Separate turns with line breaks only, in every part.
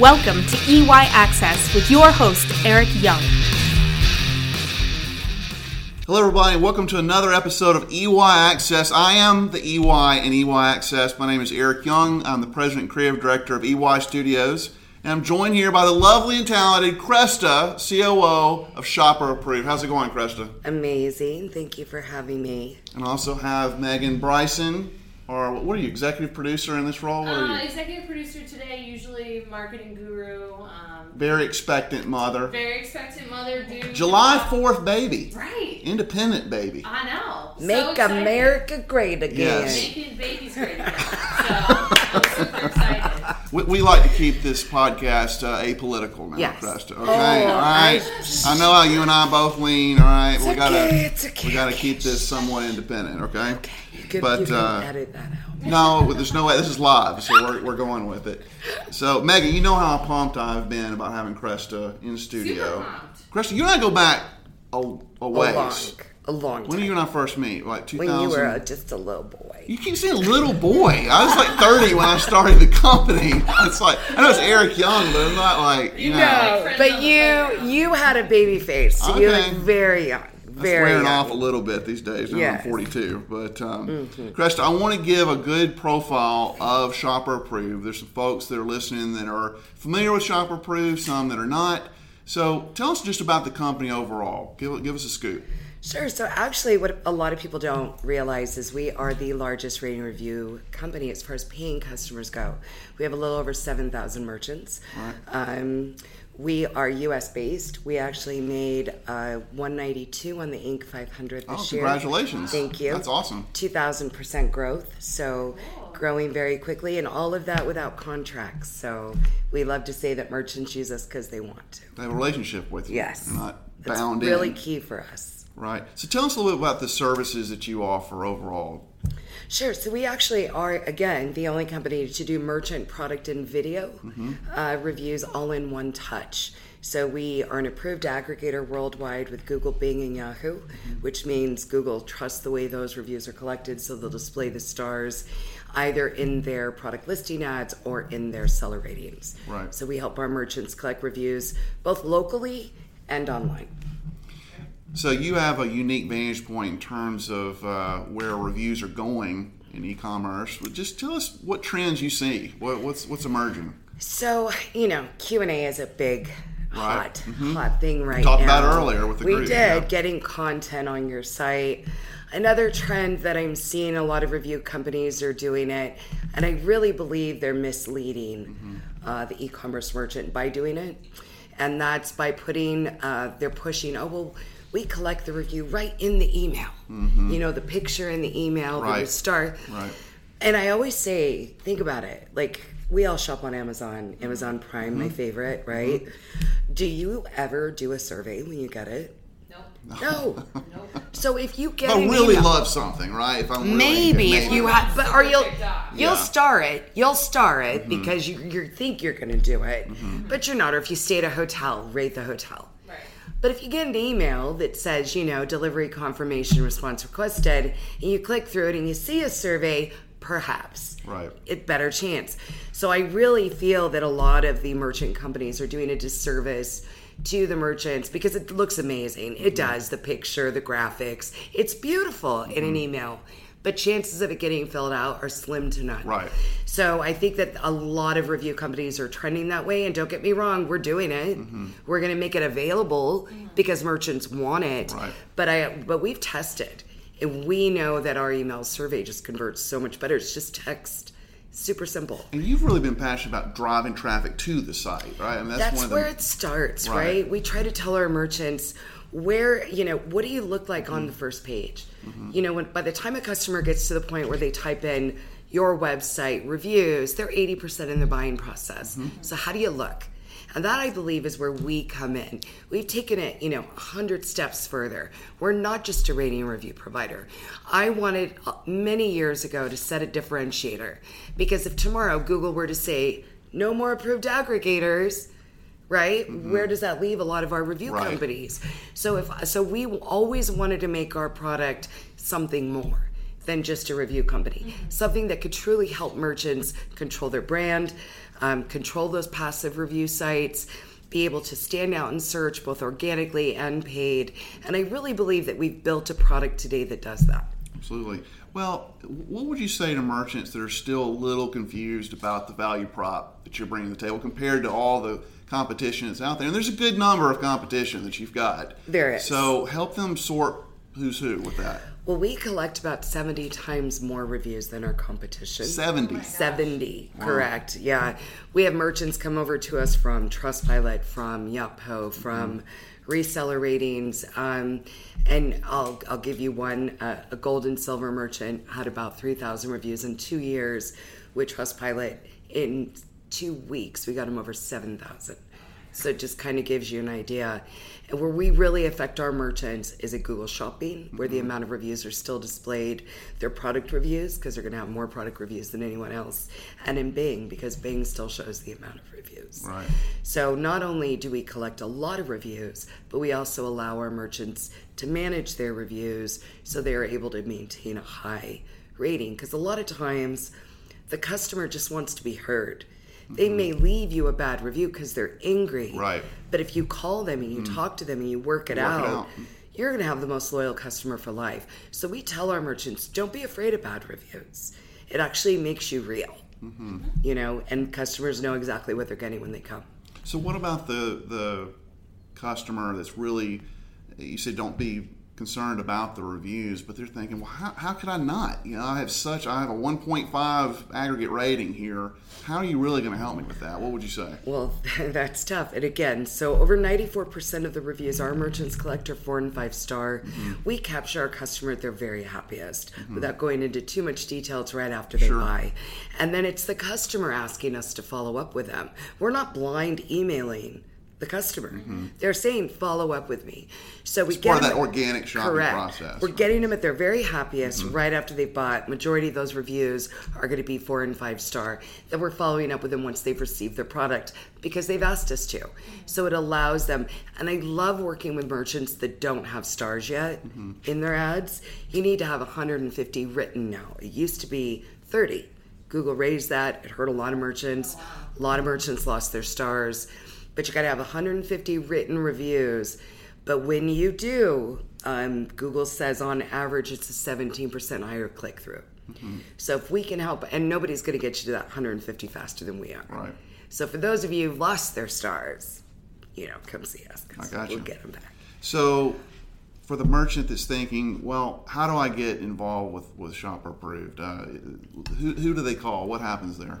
Welcome to EY Access with your host, Eric Young.
Hello, everybody, and welcome to another episode of EY Access. I am the EY and EY Access. My name is Eric Young. I'm the president and creative director of EY Studios. And I'm joined here by the lovely and talented Cresta, COO of Shopper Approved. How's it going, Cresta?
Amazing. Thank you for having me.
And also have Megan Bryson, or what are you, executive producer in this role? What are
Uh,
you?
executive producer today, usually marketing guru, um,
Very expectant mother.
very expectant mother, dude.
July 4th baby.
Right.
Independent baby.
I know.
Make
excited.
America great again.
Yes.
Making babies great again. So I'm super excited.
We, we like to keep this podcast uh, apolitical now,
Yes.
Cresta. Okay,
Oh,
all right.
I-
I know how you and I both lean. All right, we
It's
gotta
okay, it's okay,
we gotta keep this somewhat independent. Okay.
You can,
But,
you can
uh,
edit that out.
No, there's no way. This is live, so we're, we're going with it. So, Megan, you know how pumped I've been about having Cresta in studio.
pumped.
Cresta, you and I go back a, a
A
ways.
long, a long
When
time.
did you and I first meet? Like 2000.
when you were uh, just a little boy.
You keep saying little boy. I was like 30 when I started the company. It's like I know it's Eric Young, but I'm not like you know.
No, but you you had a baby face. So You
Okay.
look very young. Very
wearing
young.
off a little bit these days. Now
Yes.
I'm 42, but um,
Mm-hmm.
Cresta, I want to give a good profile of Shopper Approved. There's some folks that are listening that are familiar with Shopper Approved, some that are not. So tell us just about the company overall. Give give us a scoop.
Sure. So actually, what a lot of people don't realize is we are the largest rating review company as far as paying customers go. We have a little over seven thousand merchants. Um, we are U.S. based. We actually made uh, 192 on the Inc. 500 this
Oh,
year.
congratulations!
Thank you.
That's awesome.
2,000% growth. So growing very quickly, and all of that without contracts. So we love to say that merchants use us because they want to.
They have a relationship with you.
Yes.
They're not bound
really
in.
key for us.
Right. So tell us a little bit about the services that you offer overall.
Sure. So we actually are, again, the only company to do merchant product and video uh, reviews all in one touch. So we are an approved aggregator worldwide with Google, Bing, and Yahoo, which means Google trusts the way those reviews are collected, so they'll display the stars either in their product listing ads or in their seller ratings.
Right.
So we help our merchants collect reviews both locally and online.
So you have a unique vantage point in terms of uh, where reviews are going in e-commerce. Just tell us what trends you see. What, what's what's emerging?
So you know, Q and A is a big, hot, hot thing right now.
Talked
now.
about earlier with the
we
group,
did
yeah.
getting content on your site. Another trend that I'm seeing a lot of review companies are doing it, and I really believe they're misleading
Mm-hmm.
uh, the e-commerce merchant by doing it, and that's by putting uh, they're pushing. Oh well. We collect the review right in the email. You know, the picture in the email,
Mm-hmm. Right.
the star.
Right.
And I always say, think about it. Like we all shop on Amazon, Amazon Prime,
Mm-hmm.
my favorite, right? Do you ever do a survey when you get it?
Nope.
No. No. So if you get
I really
email-
love something, right? If I'm really,
maybe if you have, but or you'll you'll
Yeah.
star it, you'll star it
Mm-hmm.
because you you think you're going to do it, but you're not. Or if you stay at a hotel, rate the hotel. But if you get an email that says, you know, delivery confirmation response requested, and you click through it and you see a survey, perhaps.
Right.
It better chance. So I really feel that a lot of the merchant companies are doing a disservice to the merchants because it looks amazing. It
Mm-hmm.
does, the picture, the graphics. It's beautiful in
Mm-hmm.
an email. But chances of it getting filled out are slim to none.
Right.
So I think that a lot of review companies are trending that way. And don't get me wrong, we're doing it.
Mm-hmm.
We're going to make it available because merchants want it.
Right.
But I but we've tested, and we know that our email survey just converts so much better. It's just text, super simple.
And you've really been passionate about driving traffic to the site, right? I mean, that's,
That's
one of the,
where it starts,
Right.
right. We try to tell our merchants where you know what do you look like on the
Mm-hmm.
first page. You know, when by the time a customer gets to the point where they type in your website reviews, they're eighty percent in the buying process.
Mm-hmm.
So how do you look? And that I believe is where we come in. We've taken it, you know, 100 steps further. We're not just a rating and review provider. I wanted uh, many years ago to set a differentiator because if tomorrow Google were to say, no more approved aggregators, right? Where does that leave a lot of our review
Right.
companies? So if so, we always wanted to make our product something more than just a review company. Something that could truly help merchants control their brand, um, control those passive review sites, be able to stand out and search both organically and paid. And I really believe that we've built a product today that does that.
Absolutely. Well, what would you say to merchants that are still a little confused about the value prop that you're bringing to the table compared to all the competition that's out there? And there's a good number of competition that you've got.
There is.
So help them sort who's who with that.
Well, we collect about 70 times more reviews than our competition.
70.
70, correct. Yeah. We have merchants come over to us from Trustpilot, from Yotpo, from mm-hmm. Reseller ratings. Um, and I'll, I'll give you one uh, a gold and silver merchant had about 3,000 reviews in two years with Trustpilot. In two weeks, we got them over 7,000. So it just kind of gives you an idea. And where we really affect our merchants is at Google Shopping, where the amount of reviews are still displayed. Their product reviews, because they're going to have more product reviews than anyone else. And in Bing, because Bing still shows the amount of reviews.
Right.
So not only do we collect a lot of reviews, but we also allow our merchants to manage their reviews so they are able to maintain a high rating. Because a lot of times, the customer just wants to be heard. They mm-hmm. may leave you a bad review because they're angry.
Right.
But if you call them and you mm. talk to them and you work it,
Work it
out,
out.
you're going to have the most loyal customer for life. So we tell our merchants, don't be afraid of bad reviews. It actually makes you real. Mm-hmm. You know, and customers know exactly what they're getting when they come.
So what about the the customer that's really you said don't be concerned about the reviews, but they're thinking, well, how, how could I not? You know, I have such I have a 1.5 aggregate rating here. How are you really going to help me with that? What would you say?
Well, that's tough. And again, so over 94% of the reviews our merchants collect are four and five star. Mm-hmm. We capture our customer at their very happiest mm-hmm. without going into too much detail. It's right after they
Sure.
buy. And then it's the customer asking us to follow up with them. We're not blind emailing the customer. Mm-hmm. They're saying, follow up with me. So we
It's
get
part of that
at-
organic shopping
Correct.
process.
We're getting them at their very happiest mm-hmm. right after they've bought. Majority of those reviews are going to be four and five star. That we're following up with them once they've received their product because they've asked us to. So it allows them. And I love working with merchants that don't have stars yet mm-hmm. in their ads. You need to have 150 written now. It used to be 30. Google raised that. It hurt a lot of merchants. A lot of merchants lost their stars. But you got to have 150 written reviews. But when you do, um, Google says on average it's a 17% higher click through. So if we can help, and nobody's going to get you to that 150 faster than we are.
Right.
So for those of you who've lost their stars, you know, come see us.
I gotcha.
We'll get them back.
So, for the merchant that's thinking, well, how do I get involved with, with Shopper Approved? Uh, who, who do they call? What happens there?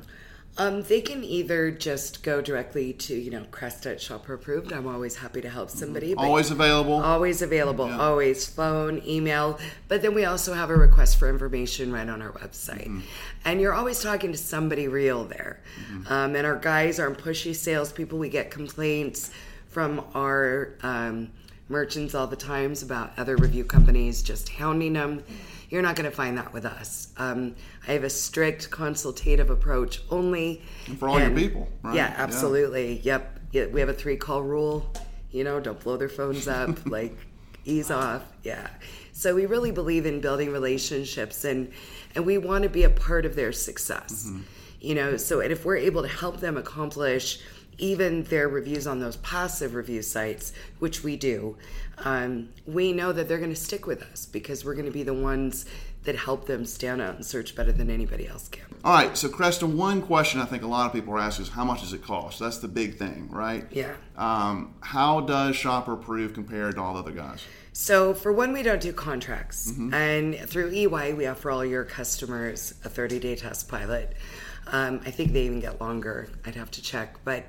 Um, they can either just go directly to, you know, Crest at Shopper Approved. I'm always happy to help somebody. but-
Always available.
Always available, always phone, email. But then we also have a request for information right on our website. And you're always talking to somebody real there. Um, and our guys aren't pushy salespeople. We get complaints from our um, merchants all the times about other review companies just hounding them. You're not going to find that with us. Um, I have a strict consultative approach only.
And for all your people, right?
Yeah,
Yeah.
absolutely. Yep. Yeah, we have a three call rule. You know, don't blow their phones up. like, ease off. Yeah. So we really believe in building relationships, and and we want to be a part of their success.
Mm-hmm.
You know, so and if we're able to help them accomplish even their reviews on those passive review sites, which we do, um, we know that they're going to stick with us because we're going to be the ones that help them stand out and search better than anybody else can.
All right, so Creston, one question I think a lot of people are asking is how much does it cost? That's the big thing, right?
Yeah.
Um, how does Shopper Approved compare to all the other guys?
So for one, we don't do contracts, and through EY, we offer all your customers a 30-day test pilot. Um, I think they even get longer. I'd have to check, but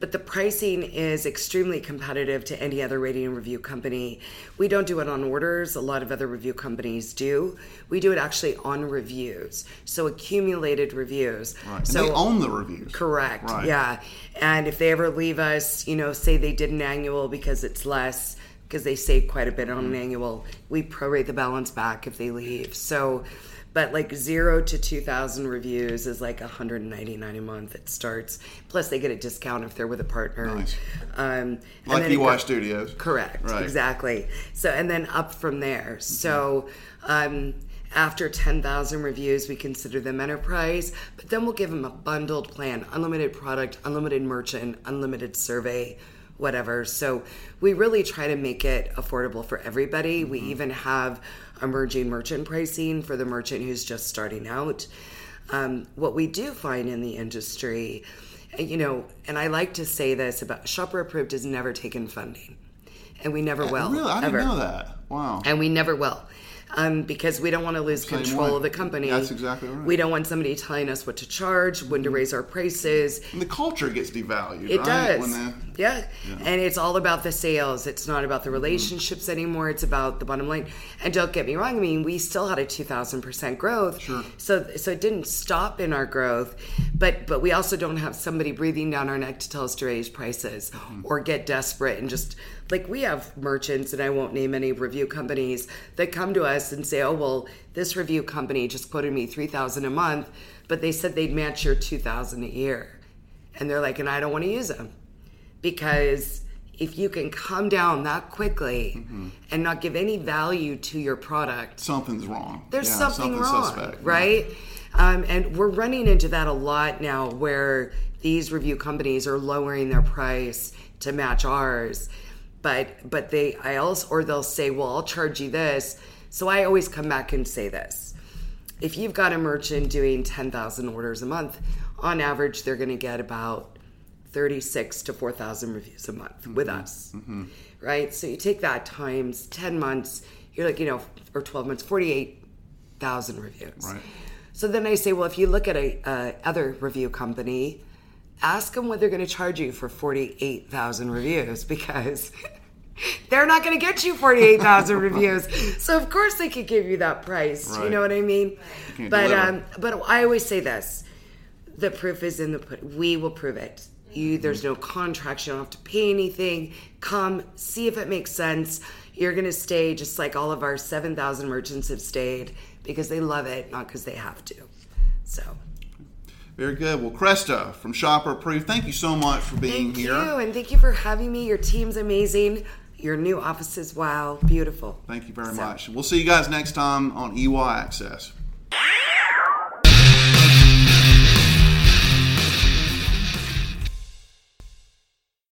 but the pricing is extremely competitive to any other rating and review company. We don't do it on orders. A lot of other review companies do. We do it actually on reviews, so accumulated reviews.
Right.
So
they own the reviews.
Correct.
Right.
Yeah. And if they ever leave us, you know, say they did an annual because it's less, because they save quite a bit on an mm. annual, we prorate the balance back if they leave. So, but like zero to 2,000 reviews is like 199 a month. It starts. Plus, they get a discount if they're with a partner.
Nice.
Um, and
Like EY
go-
Studios.
Correct.
Right.
Exactly. So and then up from there. So um, After 10,000 reviews, we consider them enterprise, but then we'll give them a bundled plan unlimited product, unlimited merchant, unlimited survey, whatever. So we really try to make it affordable for everybody. We even have emerging merchant pricing for the merchant who's just starting out. Um, what we do find in the industry, you know, and I like to say this about Shopper Approved has never taken funding, and we never will.
Really, I
ever.
didn't know that. Wow.
And we never will. Um, because we don't want to lose
Same
control
way.
of the company.
That's exactly right.
We don't want somebody telling us what to charge, when to raise our prices.
and the culture gets devalued.
It
right?
does.
When the,
yeah. And it's all about the sales. It's not about the
Mm-hmm.
relationships anymore. It's about the bottom line. And don't get me wrong, I mean, we still had a 2000% growth.
Sure.
So so it didn't stop in our growth, but but we also don't have somebody breathing down our neck to tell us to raise prices
Mm-hmm.
or get desperate and just like we have merchants and I won't name any review companies that come to us and say, "Oh, well, this review company just quoted me 3000 a month, but they said they'd match your 2000 a year." And they're like, "And I don't want to use them." because if you can come down that quickly
Mm-hmm.
and not give any value to your product,
something's wrong.
there's
Yeah,
something wrong,
suspect.
right? Um, and we're running into that a lot now where these review companies are lowering their price to match ours. But but they I also or they'll say, well, I'll charge you this. So I always come back and say this. If you've got a merchant doing 10,000 orders a month, on average they're going to get about 36 to 4,000 reviews a month with mm-hmm. us. Mm-hmm. Right? So you take that times 10 months, you're like, you know, or 12 months, 48,000 reviews.
Right.
So then I say, well, if you look at a, a other review company, ask them what they're going to charge you for 48,000 reviews because they're not going to get you 48,000 reviews. So of course they could give you that price. You know what I mean? But um, but I always say this: the proof is in the pudding. We will prove it. You, there's no contract. You don't have to pay anything. Come see if it makes sense. You're gonna stay just like all of our 7,000 merchants have stayed because they love it, not because they have to. So
Very good. Well, Cresta from Shopper Approved, thank you so much for being
thank
here.
you, and thank you for having me. Your team's amazing. Your new offices, wow, beautiful.
Thank you very
So-
much. We'll see you guys next time on EY Access.